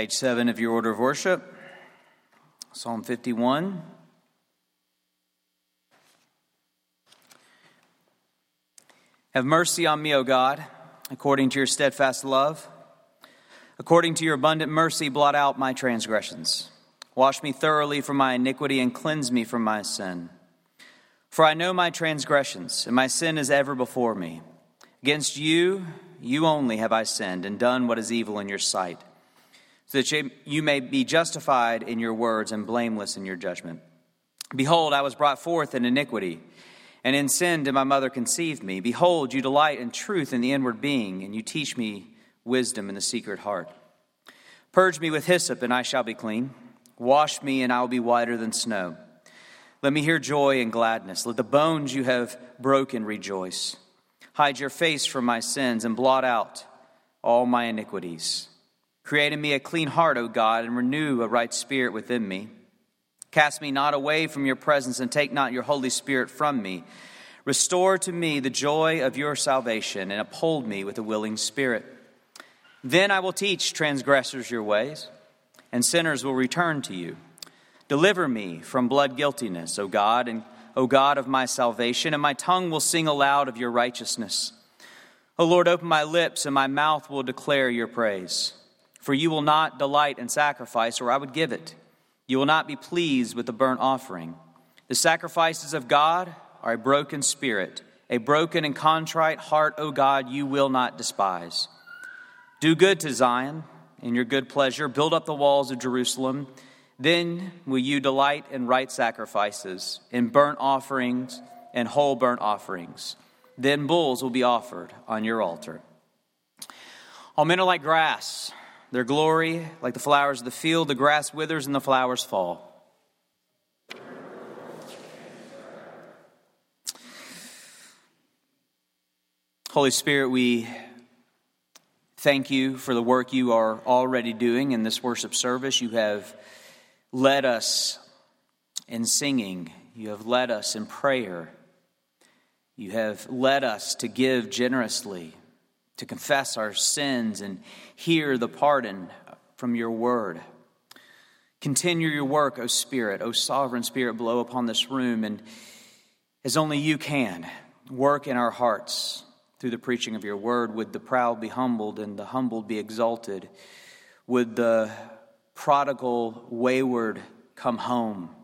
Page 7 of your order of worship, Psalm 51. Have mercy on me, O God, according to your steadfast love. According to your abundant mercy, blot out my transgressions. Wash me thoroughly from my iniquity and cleanse me from my sin. For I know my transgressions, and my sin is ever before me. Against you, you only have I sinned and done what is evil in your sight so that you may be justified in your words and blameless in your judgment. Behold, I was brought forth in iniquity, and in sin did my mother conceive me. Behold, you delight in truth in the inward being, and you teach me wisdom in the secret heart. Purge me with hyssop, and I shall be clean. Wash me, and I will be whiter than snow. Let me hear joy and gladness. Let the bones you have broken rejoice. Hide your face from my sins and blot out all my iniquities. Create in me a clean heart, O God, and renew a right spirit within me. Cast me not away from your presence, and take not your Holy Spirit from me. Restore to me the joy of your salvation, and uphold me with a willing spirit. Then I will teach transgressors your ways, and sinners will return to you. Deliver me from blood guiltiness, O God, and O God of my salvation, and my tongue will sing aloud of your righteousness. O Lord, open my lips, and my mouth will declare your praise. For you will not delight in sacrifice, or I would give it. You will not be pleased with the burnt offering. The sacrifices of God are a broken spirit, a broken and contrite heart, O God, you will not despise. Do good to Zion in your good pleasure, build up the walls of Jerusalem. Then will you delight in right sacrifices, in burnt offerings and whole burnt offerings. Then bulls will be offered on your altar. All men are like grass their glory, like the flowers of the field, the grass withers and the flowers fall. Holy Spirit, we thank you for the work you are already doing in this worship service. You have led us in singing, you have led us in prayer, you have led us to give generously to confess our sins and hear the pardon from your word. Continue your work, O Spirit, O sovereign Spirit, blow upon this room, and as only you can, work in our hearts through the preaching of your word. Would the proud be humbled and the humbled be exalted? Would the prodigal wayward come home?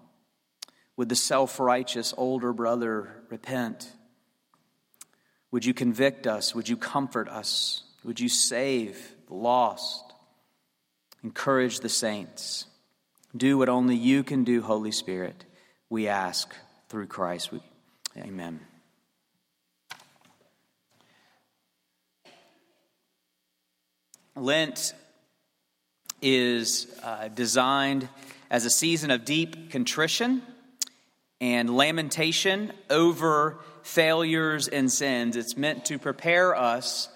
Would the self righteous older brother repent? Would you convict us? Would you comfort us? Would you save the lost? Encourage the saints. Do what only you can do, Holy Spirit. We ask through Christ. Amen. Lent is uh, designed as a season of deep contrition and lamentation over failures and sins. It's meant to prepare us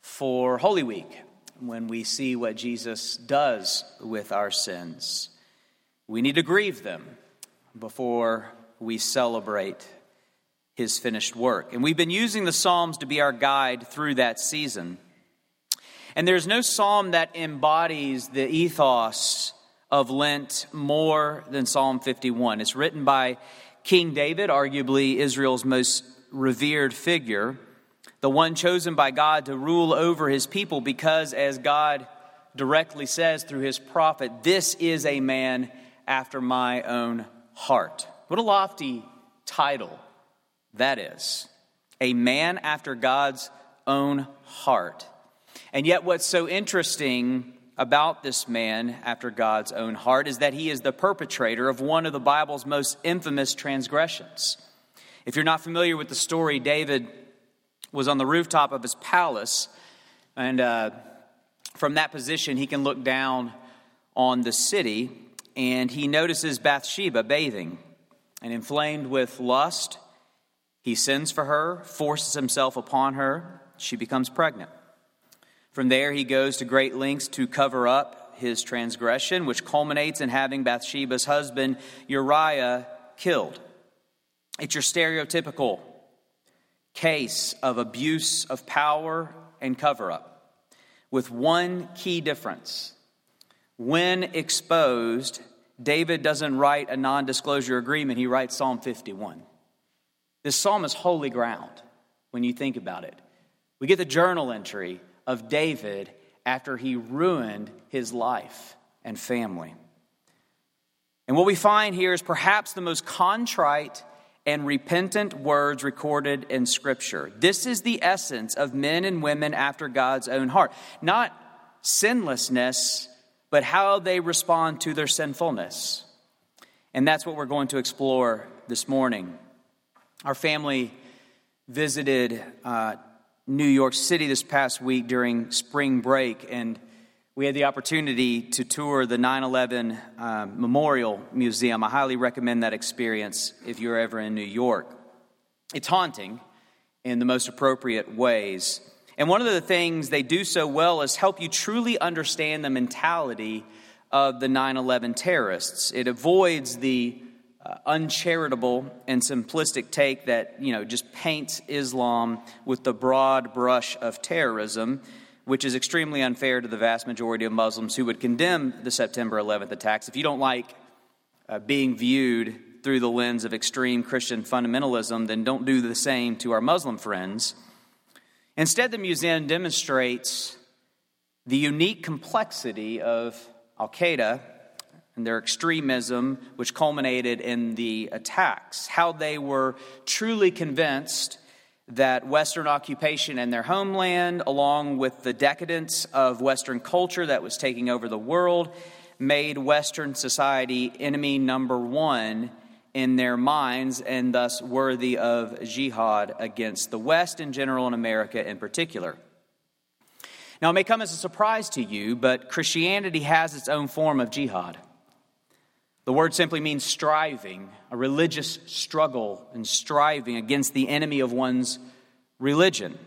for Holy Week when we see what Jesus does with our sins. We need to grieve them before we celebrate his finished work. And we've been using the Psalms to be our guide through that season. And there's no psalm that embodies the ethos of Lent more than Psalm 51. It's written by King David, arguably Israel's most revered figure. the one chosen by God to rule over his people, because as God directly says through his prophet, this is a man after my own heart. What a lofty title that is. A man after God's own heart. And yet, what's so interesting about this man after God's own heart is that he is the perpetrator of one of the Bible's most infamous transgressions. If you're not familiar with the story, David was on the rooftop of his palace, and uh, from that position, he can look down on the city, and he notices Bathsheba bathing. And inflamed with lust, he sends for her, forces himself upon her. She becomes pregnant. From there, he goes to great lengths to cover up his transgression, which culminates in having Bathsheba's husband, Uriah, killed. It's your stereotypical case of abuse of power and cover up, with one key difference. When exposed, David doesn't write a non disclosure agreement, he writes Psalm 51. This psalm is holy ground when you think about it. We get the journal entry of David after he ruined his life and family. And what we find here is perhaps the most contrite and repentant words recorded in Scripture. This is the essence of men and women after God's own heart. Not sinlessness, but how they respond to their sinfulness. And that's what we're going to explore this morning. Our family visited uh, New York City this past week during spring break, and we had the opportunity to tour the 9 11 uh, Memorial Museum. I highly recommend that experience if you're ever in New York. It's haunting in the most appropriate ways. And one of the things they do so well is help you truly understand the mentality of the 9 11 terrorists. It avoids the uh, uncharitable and simplistic take that, you know, just paints Islam with the broad brush of terrorism, which is extremely unfair to the vast majority of Muslims who would condemn the September 11th attacks. If you don't like uh, being viewed through the lens of extreme Christian fundamentalism, then don't do the same to our Muslim friends. Instead, the museum demonstrates the unique complexity of Al Qaeda and their extremism, which culminated in the attacks. How they were truly convinced that Western occupation in their homeland, along with the decadence of Western culture that was taking over the world, made Western society enemy number one in their minds and thus worthy of jihad against the West in general and America in particular. Now, it may come as a surprise to you, but Christianity has its own form of jihad. The word simply means striving, a religious struggle and striving against the enemy of one's religion.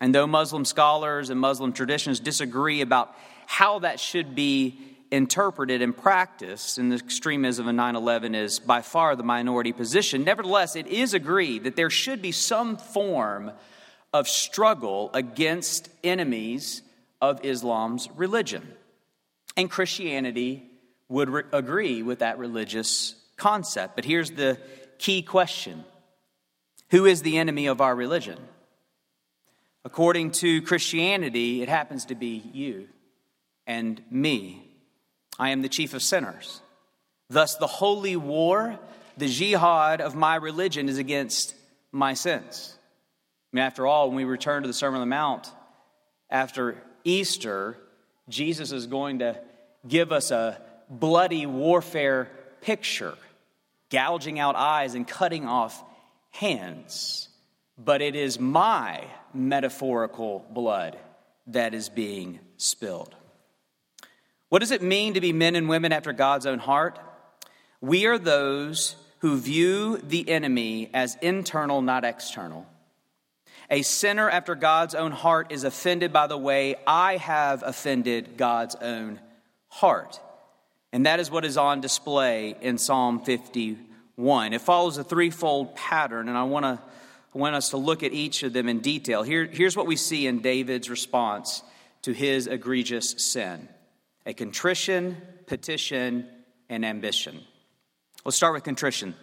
And though Muslim scholars and Muslim traditions disagree about how that should be interpreted and practiced, and the extremism of 9 11 is by far the minority position, nevertheless, it is agreed that there should be some form of struggle against enemies of Islam's religion. And Christianity would re- agree with that religious concept. But here's the key question Who is the enemy of our religion? According to Christianity, it happens to be you and me. I am the chief of sinners. Thus, the holy war, the jihad of my religion is against my sins. I mean, after all, when we return to the Sermon on the Mount after Easter, Jesus is going to give us a bloody warfare picture, gouging out eyes and cutting off hands. But it is my metaphorical blood that is being spilled. What does it mean to be men and women after God's own heart? We are those who view the enemy as internal, not external. A sinner after God's own heart is offended by the way I have offended God's own heart. And that is what is on display in Psalm 51. It follows a threefold pattern, and I want, to, I want us to look at each of them in detail. Here, here's what we see in David's response to his egregious sin a contrition, petition, and ambition. Let's start with contrition.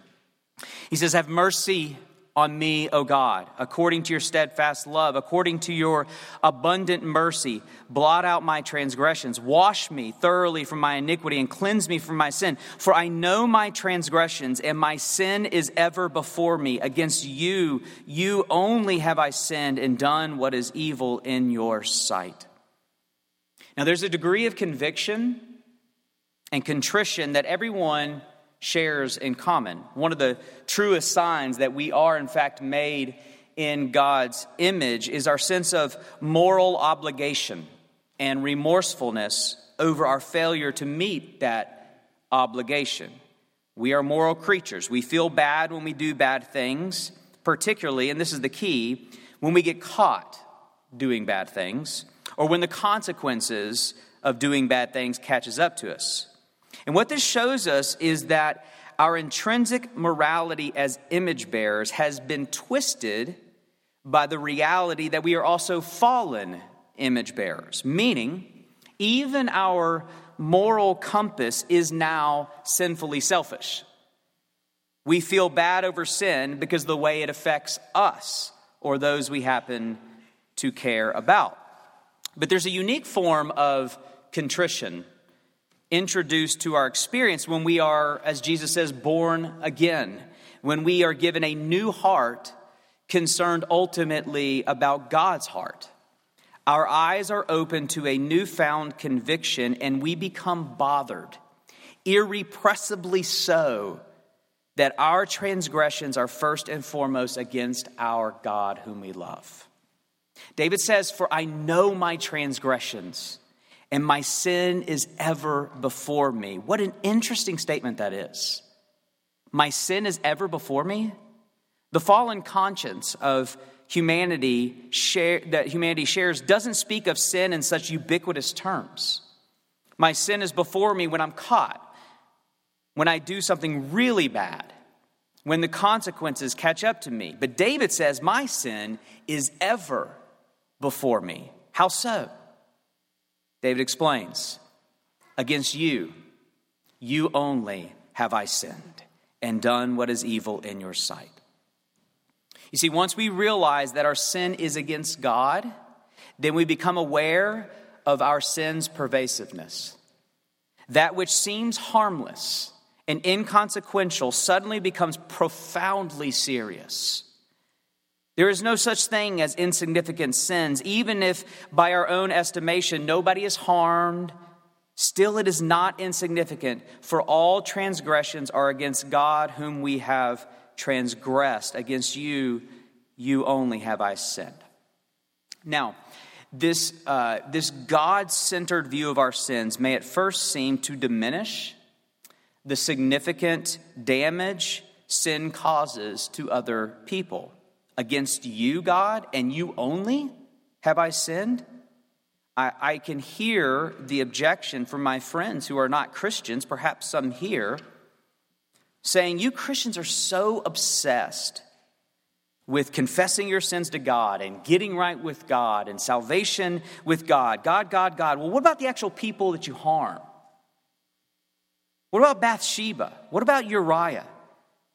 He says, Have mercy on me, O God, according to your steadfast love, according to your abundant mercy. Blot out my transgressions. Wash me thoroughly from my iniquity and cleanse me from my sin. For I know my transgressions, and my sin is ever before me. Against you, you only have I sinned and done what is evil in your sight. Now, there's a degree of conviction and contrition that everyone shares in common. One of the truest signs that we are, in fact, made in God's image is our sense of moral obligation and remorsefulness over our failure to meet that obligation. We are moral creatures. We feel bad when we do bad things, particularly, and this is the key, when we get caught doing bad things or when the consequences of doing bad things catches up to us. And what this shows us is that our intrinsic morality as image bearers has been twisted by the reality that we are also fallen image bearers, meaning, even our moral compass is now sinfully selfish. We feel bad over sin because the way it affects us or those we happen to care about. But there's a unique form of contrition introduced to our experience when we are, as Jesus says, born again, when we are given a new heart concerned ultimately about God's heart. Our eyes are open to a newfound conviction and we become bothered, irrepressibly so, that our transgressions are first and foremost against our God whom we love. David says, For I know my transgressions and my sin is ever before me. What an interesting statement that is. My sin is ever before me. The fallen conscience of humanity share, that humanity shares doesn't speak of sin in such ubiquitous terms. My sin is before me when I'm caught, when I do something really bad, when the consequences catch up to me. But David says, My sin is ever before me. How so? David explains Against you, you only have I sinned and done what is evil in your sight. You see, once we realize that our sin is against God, then we become aware of our sin's pervasiveness. That which seems harmless and inconsequential suddenly becomes profoundly serious. There is no such thing as insignificant sins. Even if, by our own estimation, nobody is harmed, still it is not insignificant, for all transgressions are against God, whom we have transgressed. Against you, you only have I sinned. Now, this, uh, this God centered view of our sins may at first seem to diminish the significant damage sin causes to other people. Against you, God, and you only have I sinned? I, I can hear the objection from my friends who are not Christians, perhaps some here, saying, You Christians are so obsessed with confessing your sins to God and getting right with God and salvation with God. God, God, God. Well, what about the actual people that you harm? What about Bathsheba? What about Uriah?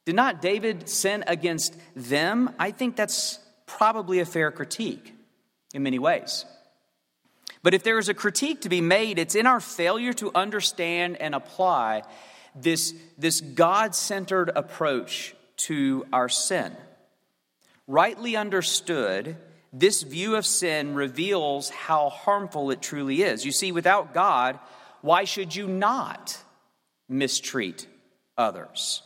Did not David sin against them? I think that's probably a fair critique in many ways. But if there is a critique to be made, it's in our failure to understand and apply this, this God centered approach to our sin. Rightly understood, this view of sin reveals how harmful it truly is. You see, without God, why should you not mistreat others?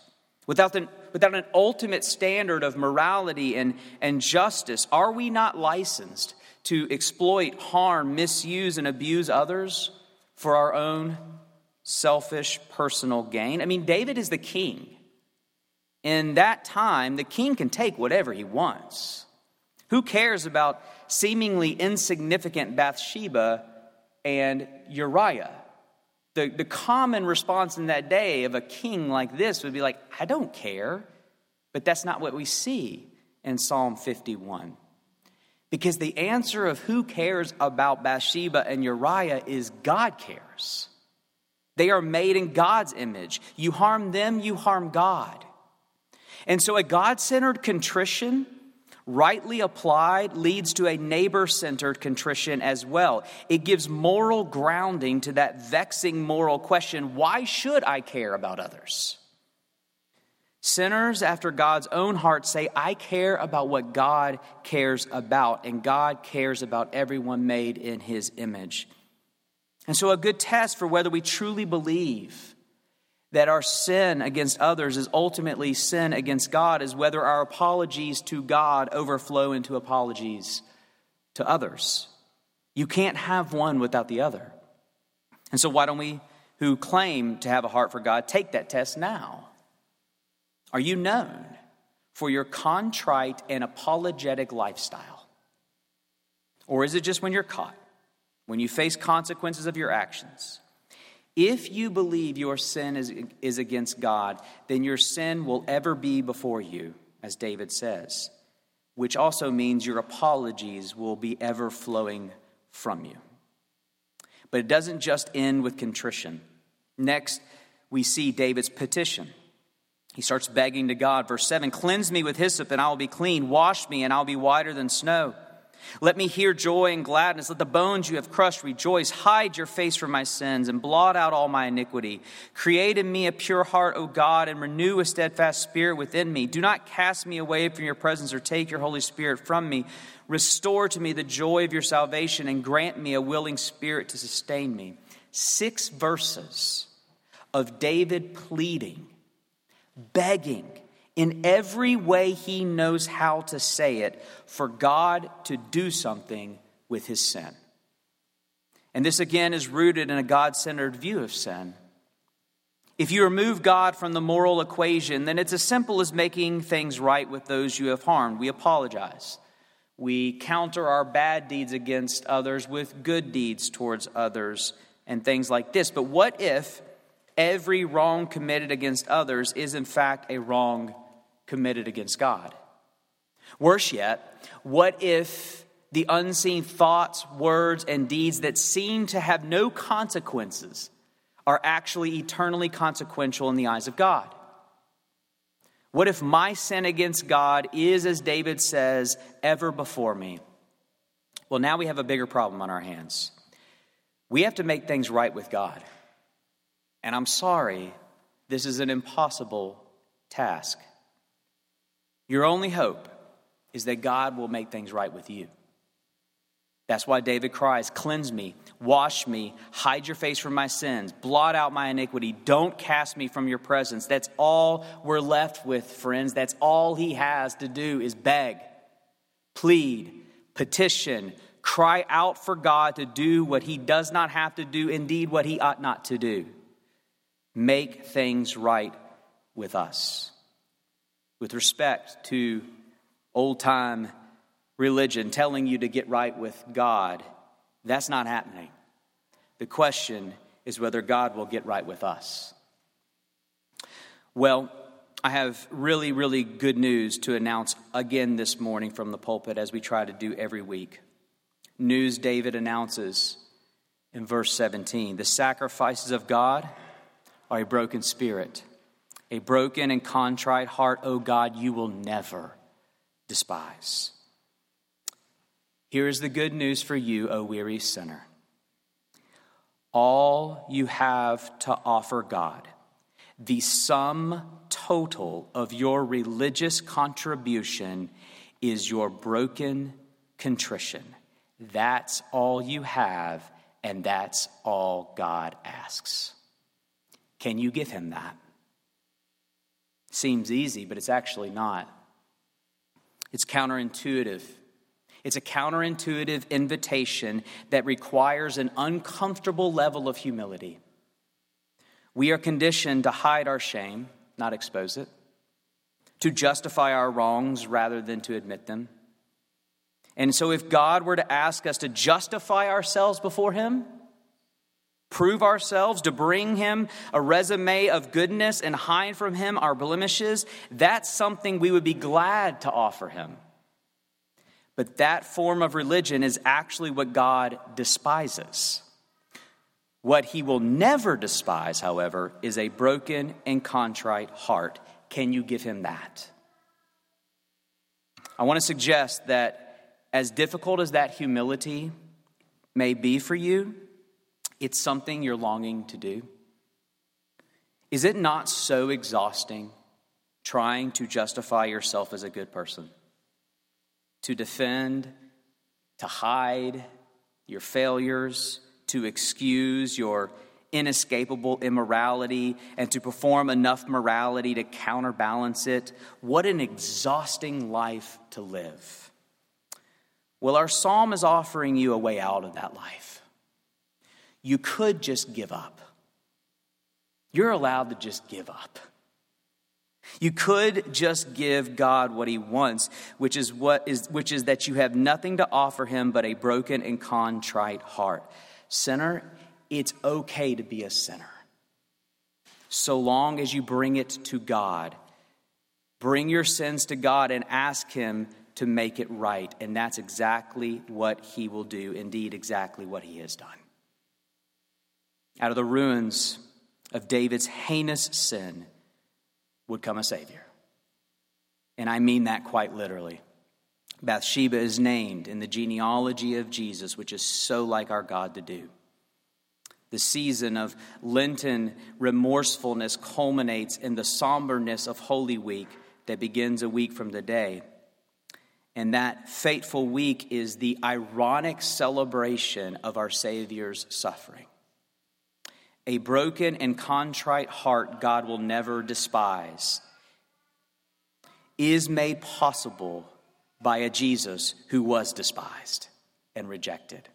Without, without an ultimate standard of morality and, and justice, are we not licensed to exploit, harm, misuse, and abuse others for our own selfish personal gain? I mean, David is the king. In that time, the king can take whatever he wants. Who cares about seemingly insignificant Bathsheba and Uriah? The, the common response in that day of a king like this would be like, I don't care. But that's not what we see in Psalm 51. Because the answer of who cares about Bathsheba and Uriah is God cares. They are made in God's image. You harm them, you harm God. And so a God centered contrition, rightly applied, leads to a neighbor centered contrition as well. It gives moral grounding to that vexing moral question why should I care about others? Sinners after God's own heart say, I care about what God cares about, and God cares about everyone made in his image. And so, a good test for whether we truly believe that our sin against others is ultimately sin against God is whether our apologies to God overflow into apologies to others. You can't have one without the other. And so, why don't we, who claim to have a heart for God, take that test now? Are you known for your contrite and apologetic lifestyle? Or is it just when you're caught, when you face consequences of your actions? If you believe your sin is, is against God, then your sin will ever be before you, as David says, which also means your apologies will be ever flowing from you. But it doesn't just end with contrition. Next, we see David's petition. He starts begging to God. Verse 7 Cleanse me with hyssop, and I will be clean. Wash me, and I'll be whiter than snow. Let me hear joy and gladness. Let the bones you have crushed rejoice. Hide your face from my sins and blot out all my iniquity. Create in me a pure heart, O God, and renew a steadfast spirit within me. Do not cast me away from your presence or take your Holy Spirit from me. Restore to me the joy of your salvation and grant me a willing spirit to sustain me. Six verses of David pleading, begging, in every way he knows how to say it for God to do something with his sin. And this again is rooted in a God centered view of sin. If you remove God from the moral equation, then it's as simple as making things right with those you have harmed. We apologize. We counter our bad deeds against others with good deeds towards others and things like this. But what if every wrong committed against others is in fact a wrong committed against God. Worse yet, what if the unseen thoughts, words, and deeds that seem to have no consequences are actually eternally consequential in the eyes of God? What if my sin against God is, as David says, ever before me? Well, now we have a bigger problem on our hands. We have to make things right with God. And I'm sorry, this is an impossible task. Your only hope is that God will make things right with you. That's why David cries, Cleanse me, wash me, hide your face from my sins, blot out my iniquity, don't cast me from your presence. That's all we're left with, friends. That's all he has to do is beg, plead, petition, cry out for God to do what he does not have to do, indeed, what he ought not to do. Make things right with us with respect to old time religion telling you to get right with God. That's not happening. The question is whether God will get right with us. Well, I have really, really good news to announce again this morning from the pulpit as we try to do every week. News David announces in verse 17 the sacrifices of God are a broken spirit a broken and contrite heart, O God, you will never despise. Here is the good news for you, O weary sinner. All you have to offer God, the sum total of your religious contribution, is your broken contrition. That's all you have, and that's all God asks. Can you give him that? Seems easy, but it's actually not. It's counterintuitive. It's a counterintuitive invitation that requires an uncomfortable level of humility. We are conditioned to hide our shame, not expose it, to justify our wrongs rather than to admit them. And so, if God were to ask us to justify ourselves before Him, prove ourselves, to bring him a resume of goodness and hide from him our blemishes, that's something we would be glad to offer him. But that form of religion is actually what God despises. What he will never despise, however, is a broken and contrite heart. Can you give him that? I want to suggest that as difficult as that humility may be for you, it's something you're longing to do. Is it not so exhausting trying to justify yourself as a good person? To defend, to hide your failures, to excuse your inescapable immorality, and to perform enough morality to counterbalance it. What an exhausting life to live. Well, our psalm is offering you a way out of that life. You could just give up. You're allowed to just give up. You could just give God what he wants, which is what is which is that you have nothing to offer him but a broken and contrite heart. Sinner, it's okay to be a sinner. So long as you bring it to God. Bring your sins to God and ask him to make it right, and that's exactly what he will do, indeed exactly what he has done. Out of the ruins of David's heinous sin would come a Savior. And I mean that quite literally. Bathsheba is named in the genealogy of Jesus, which is so like our God to do. The season of Lenten remorsefulness culminates in the somberness of Holy Week that begins a week from today. And that fateful week is the ironic celebration of our Savior's suffering. A broken and contrite heart God will never despise is made possible by a Jesus who was despised and rejected.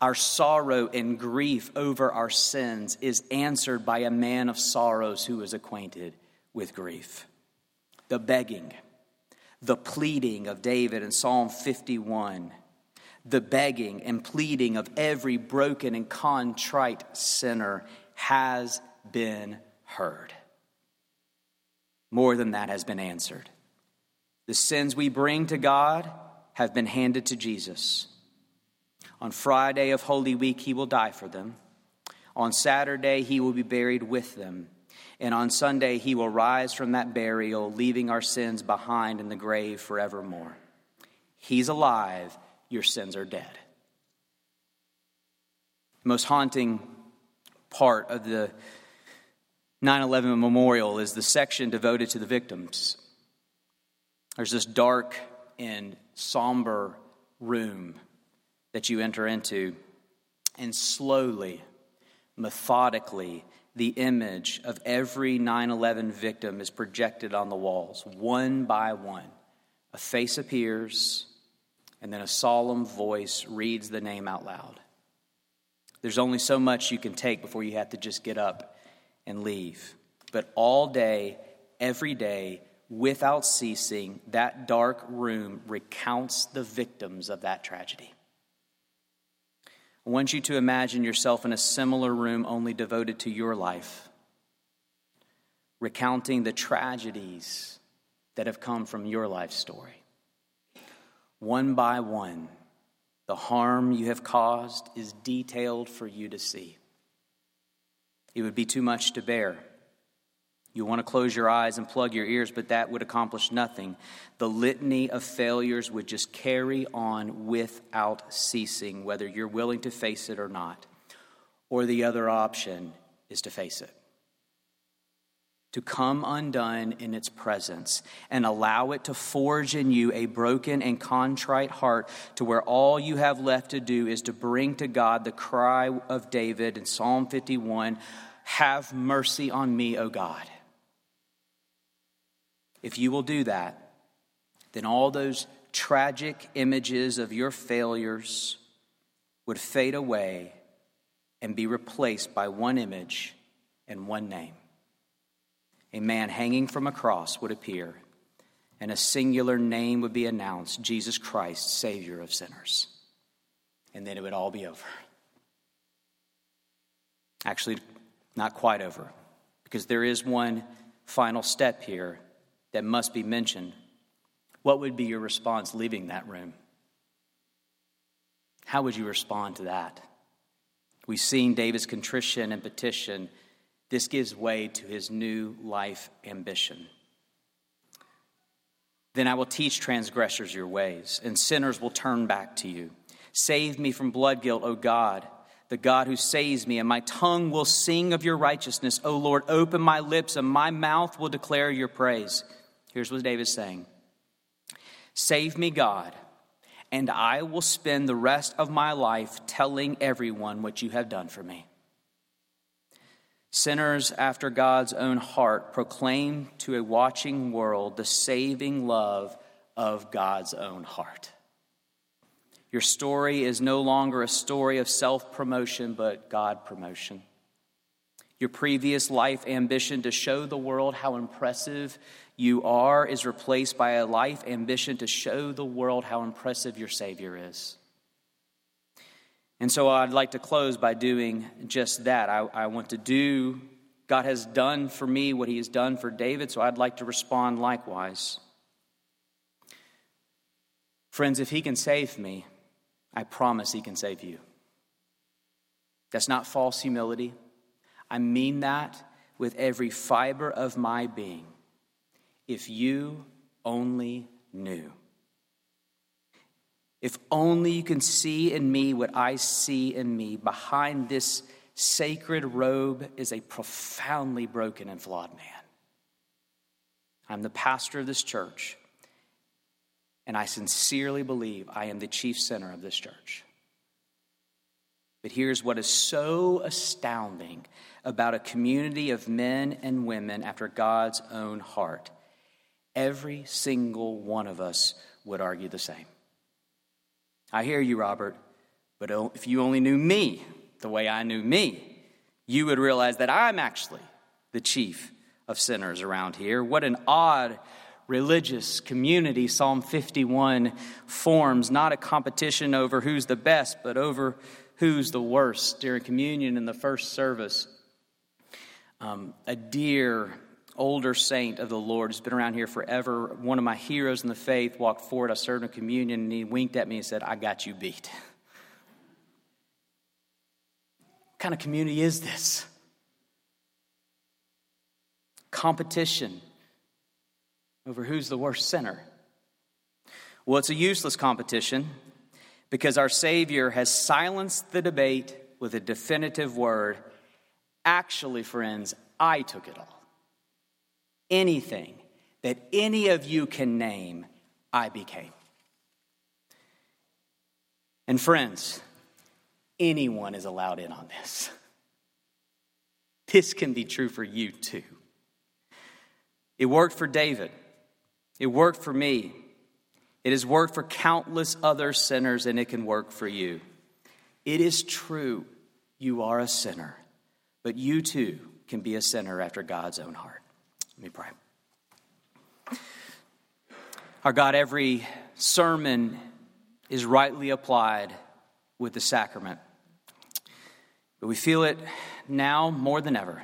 Our sorrow and grief over our sins is answered by a man of sorrows who is acquainted with grief. The begging, the pleading of David in Psalm 51 the begging and pleading of every broken and contrite sinner has been heard. More than that has been answered. The sins we bring to God have been handed to Jesus. On Friday of Holy Week, he will die for them. On Saturday, he will be buried with them. And on Sunday, he will rise from that burial, leaving our sins behind in the grave forevermore. He's alive your sins are dead. The most haunting part of the 9 11 memorial is the section devoted to the victims. There's this dark and somber room that you enter into, and slowly, methodically, the image of every 9 11 victim is projected on the walls, one by one. A face appears, and then a solemn voice reads the name out loud. There's only so much you can take before you have to just get up and leave. But all day, every day, without ceasing, that dark room recounts the victims of that tragedy. I want you to imagine yourself in a similar room only devoted to your life, recounting the tragedies that have come from your life story. One by one, the harm you have caused is detailed for you to see. It would be too much to bear. You want to close your eyes and plug your ears, but that would accomplish nothing. The litany of failures would just carry on without ceasing, whether you're willing to face it or not. Or the other option is to face it to come undone in its presence and allow it to forge in you a broken and contrite heart to where all you have left to do is to bring to God the cry of David in Psalm 51 Have mercy on me, O God. If you will do that, then all those tragic images of your failures would fade away and be replaced by one image and one name a man hanging from a cross would appear, and a singular name would be announced Jesus Christ, Savior of sinners. And then it would all be over. Actually, not quite over, because there is one final step here that must be mentioned. What would be your response leaving that room? How would you respond to that? We've seen David's contrition and petition this gives way to his new life ambition. Then I will teach transgressors your ways, and sinners will turn back to you. Save me from blood guilt, O God, the God who saves me, and my tongue will sing of your righteousness. O Lord, open my lips, and my mouth will declare your praise. Here's what David's saying Save me, God, and I will spend the rest of my life telling everyone what you have done for me. Sinners after God's own heart proclaim to a watching world the saving love of God's own heart. Your story is no longer a story of self promotion, but God promotion. Your previous life ambition to show the world how impressive you are is replaced by a life ambition to show the world how impressive your Savior is. And so I'd like to close by doing just that. I, I, want to do, God has done for me what He has done for David, so I'd like to respond likewise. Friends, if He can save me, I promise He can save you. That's not false humility. I mean that with every fiber of my being. If you only knew. If only you can see in me what I see in me. Behind this sacred robe is a profoundly broken and flawed man. I'm the pastor of this church, and I sincerely believe I am the chief sinner of this church. But here's what is so astounding about a community of men and women after God's own heart. Every single one of us would argue the same. I hear you, Robert, but if you only knew me the way I knew me, you would realize that I'm actually the chief of sinners around here. What an odd religious community Psalm 51 forms, not a competition over who's the best, but over who's the worst. During communion in the first service, um, a dear older saint of the Lord who's been around here forever, one of my heroes in the faith, walked forward. I served in communion, and he winked at me and said, I got you beat. What kind of community is this? Competition over who's the worst sinner. Well, it's a useless competition because our Savior has silenced the debate with a definitive word. Actually, friends, I took it all anything that any of you can name, I became. And friends, anyone is allowed in on this. This can be true for you too. It worked for David, it worked for me, it has worked for countless other sinners, and it can work for you. It is true, you are a sinner, but you too can be a sinner after God's own heart. Let me pray. Our God, every sermon is rightly applied with the sacrament. But we feel it now more than ever.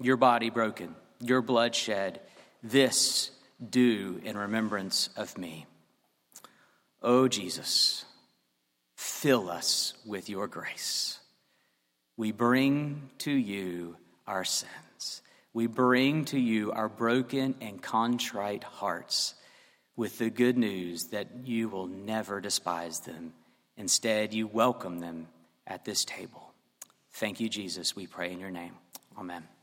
Your body broken, your blood shed, this do in remembrance of me. Oh, Jesus, fill us with your grace. We bring to you our sin we bring to you our broken and contrite hearts with the good news that you will never despise them. Instead, you welcome them at this table. Thank you, Jesus. We pray in your name. Amen.